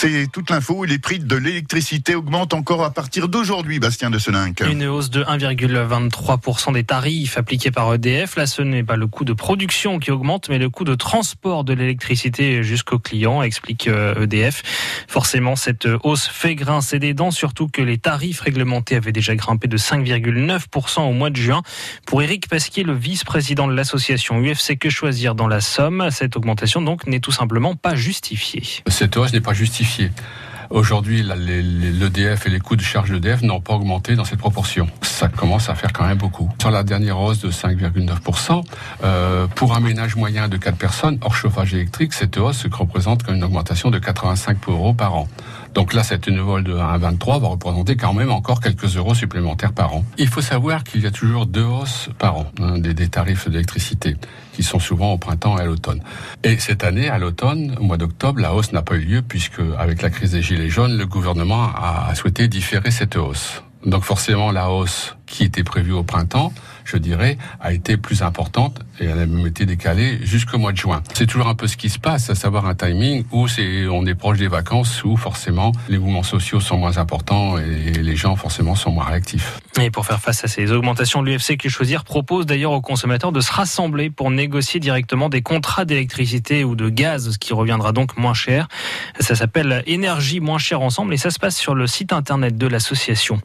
C'est toute l'info. Les prix de l'électricité augmentent encore à partir d'aujourd'hui, Bastien de Seninck. Une hausse de 1,23% des tarifs appliqués par EDF. Là, ce n'est pas le coût de production qui augmente, mais le coût de transport de l'électricité jusqu'au client, explique EDF. Euh, e Forcément, cette hausse fait grincer des dents, surtout que les tarifs réglementés avaient déjà grimpé de 5,9% au mois de juin. Pour Éric Pasquier, le vice-président de l'association UFC Que Choisir dans la Somme, cette augmentation donc n'est tout simplement pas justifiée. Cette hausse n'est pas justifiée. Aujourd'hui, l'EDF et les coûts de charge d'EDF n'ont pas augmenté dans cette proportion. Ça commence à faire quand même beaucoup. Sur la dernière hausse de 5,9%, euh, pour un ménage moyen de 4 personnes, hors chauffage électrique, cette hausse représente une augmentation de 85 euros par an. Donc là, cette vol de 1,23 va représenter quand même encore quelques euros supplémentaires par an. Il faut savoir qu'il y a toujours deux hausses par an hein, des tarifs d'électricité, qui sont souvent au printemps et à l'automne. Et cette année, à l'automne, au mois d'octobre, la hausse n'a pas eu lieu puisque, avec la crise des gilets jaunes, le gouvernement a souhaité différer cette hausse. Donc forcément, la hausse qui était prévue au printemps, je dirais, a été plus importante et elle a même été décalée jusqu'au mois de juin. C'est toujours un peu ce qui se passe, à savoir un timing où c'est, on est proche des vacances, où forcément les mouvements sociaux sont moins importants et les gens forcément sont moins réactifs. Et pour faire face à ces augmentations, l'UFC Que Choisir propose d'ailleurs aux consommateurs de se rassembler pour négocier directement des contrats d'électricité ou de gaz, ce qui reviendra donc moins cher. Ça s'appelle Énergie moins cher ensemble et ça se passe sur le site internet de l'association.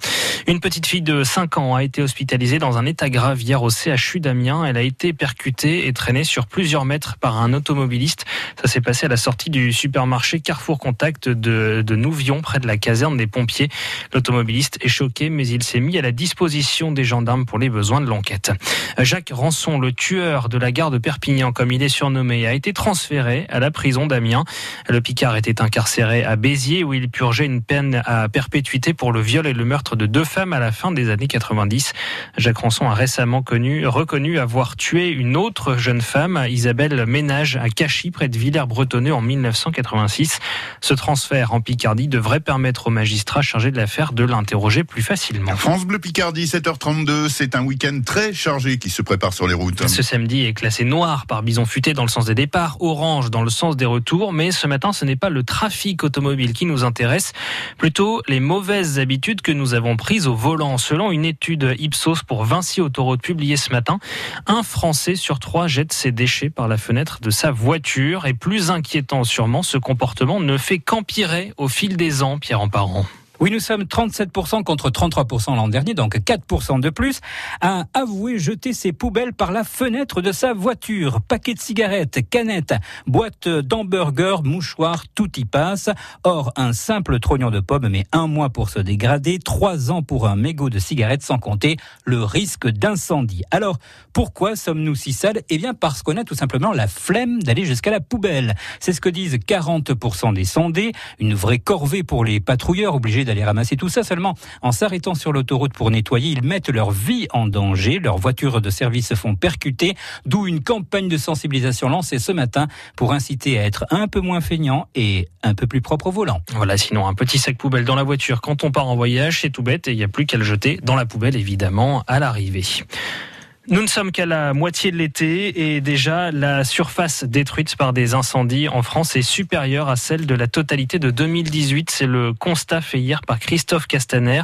Une petite fille de 5 ans a été hospitalisée dans un état grave hier au CHU d'Amiens. Elle a été percutée et traînée sur plusieurs mètres par un automobiliste. Ça s'est passé à la sortie du supermarché Carrefour Contact de, de Nouvion, près de la caserne des pompiers. L'automobiliste est choqué, mais il s'est mis à la disposition des gendarmes pour les besoins de l'enquête. Jacques Rançon, le tueur de la gare de Perpignan, comme il est surnommé, a été transféré à la prison d'Amiens. Le Picard était incarcéré à Béziers où il purgeait une peine à perpétuité pour le viol et le meurtre de deux femmes à la fin des années 90. Jacques Rançon a récemment connu, reconnu avoir tué une autre jeune femme, Isabelle Ménage, à Cachy, près de Villers-Bretonneux en 1986. Ce transfert en Picardie devrait permettre aux magistrats chargés de l'affaire de l'interroger plus facilement. France Bleu Picardie, 7h32, c'est un week-end très chargé qui se prépare sur les routes. Ce samedi est classé noir par bison futé dans le sens des départs, orange dans le sens des retours, mais ce matin ce n'est pas le trafic automobile qui nous intéresse, plutôt les mauvaises habitudes que nous avons prises au volant. Selon une étude Ipsos pour Vinci Publiée ce matin, un Français sur trois jette ses déchets par la fenêtre de sa voiture et plus inquiétant sûrement, ce comportement ne fait qu'empirer au fil des ans, Pierre Emparent. Oui, nous sommes 37% contre 33% l'an dernier, donc 4% de plus, à avouer jeter ses poubelles par la fenêtre de sa voiture. Paquets de cigarettes, canettes, boîtes d'hamburgers, mouchoirs, tout y passe. Or, un simple trognon de pomme met un mois pour se dégrader, trois ans pour un mégot de cigarettes, sans compter le risque d'incendie. Alors, pourquoi sommes-nous si sales? Eh bien, parce qu'on a tout simplement la flemme d'aller jusqu'à la poubelle. C'est ce que disent 40% des sondés. Une vraie corvée pour les patrouilleurs obligés d'aller ramasser tout ça. Seulement, en s'arrêtant sur l'autoroute pour nettoyer, ils mettent leur vie en danger. Leurs voitures de service se font percuter, d'où une campagne de sensibilisation lancée ce matin pour inciter à être un peu moins feignant et un peu plus propre au volant. Voilà, sinon un petit sac poubelle dans la voiture quand on part en voyage, c'est tout bête et il n'y a plus qu'à le jeter dans la poubelle évidemment à l'arrivée. Nous ne sommes qu'à la moitié de l'été et déjà la surface détruite par des incendies en France est supérieure à celle de la totalité de 2018. C'est le constat fait hier par Christophe Castaner.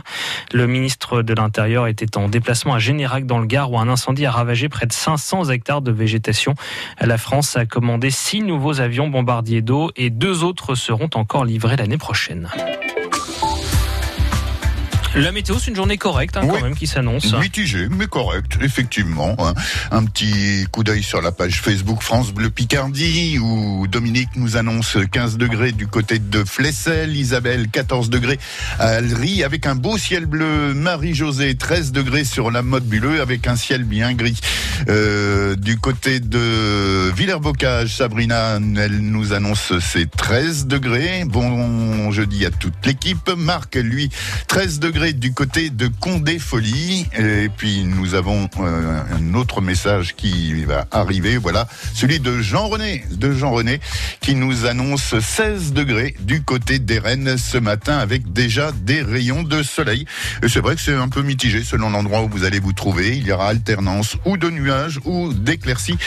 Le ministre de l'Intérieur était en déplacement à Générac dans le Gard où un incendie a ravagé près de 500 hectares de végétation. La France a commandé six nouveaux avions bombardiers d'eau et deux autres seront encore livrés l'année prochaine. La météo, c'est une journée correcte hein, quand même qui s'annonce. Mitigée, mais correcte, effectivement. Hein. Un petit coup d'œil sur la page Facebook France Bleu Picardie où Dominique nous annonce 15 degrés du côté de Flessel, Isabelle 14 degrés à Alry avec un beau ciel bleu, Marie-Josée 13 degrés sur la mode bulleux avec un ciel bien gris. Euh, du côté de Villers-Bocage, Sabrina, elle nous annonce ses 13 degrés. Bon jeudi à toute l'équipe. Marc, lui, 13 degrés du côté de Condé-Folie. Et puis nous avons euh, un autre message qui va arriver. Voilà, celui de Jean-René, de Jean-René, qui nous annonce 16 degrés du côté des Rennes ce matin avec déjà des rayons de soleil. Et c'est vrai que c'est un peu mitigé selon l'endroit où vous allez vous trouver. Il y aura alternance ou de nuages ou d'éclaircies.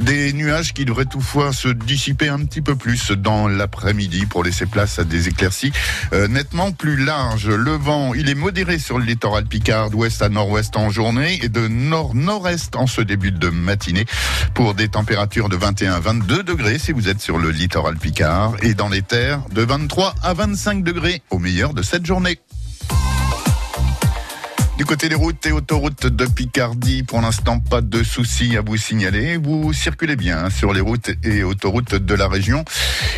Des nuages qui devraient toutefois se dissiper un petit peu plus dans l'après-midi pour laisser place à des éclaircies euh, nettement plus larges. Le vent, il est modéré sur le littoral Picard, d'ouest à nord-ouest en journée et de nord-nord-est en ce début de matinée pour des températures de 21 à 22 degrés si vous êtes sur le littoral Picard et dans les terres de 23 à 25 degrés au meilleur de cette journée. Du côté des routes et autoroutes de Picardie, pour l'instant, pas de soucis à vous signaler. Vous circulez bien sur les routes et autoroutes de la région.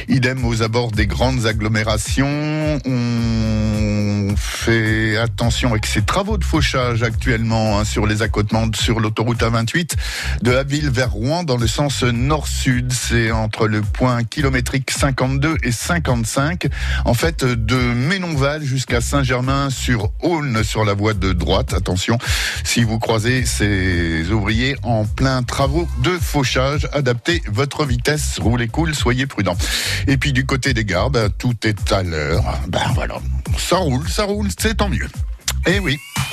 Idem aux abords des grandes agglomérations. On fait attention avec ces travaux de fauchage actuellement hein, sur les accotements sur l'autoroute A28 de Abbeville vers Rouen dans le sens nord-sud. C'est entre le point kilométrique 52 et 55. En fait, de Ménonval jusqu'à Saint-Germain sur Aulne sur la voie de Attention, si vous croisez ces ouvriers en plein travaux de fauchage, adaptez votre vitesse, roulez cool, soyez prudent. Et puis du côté des gares, ben, tout est à l'heure. Ben voilà, ça roule, ça roule, c'est tant mieux. Eh oui.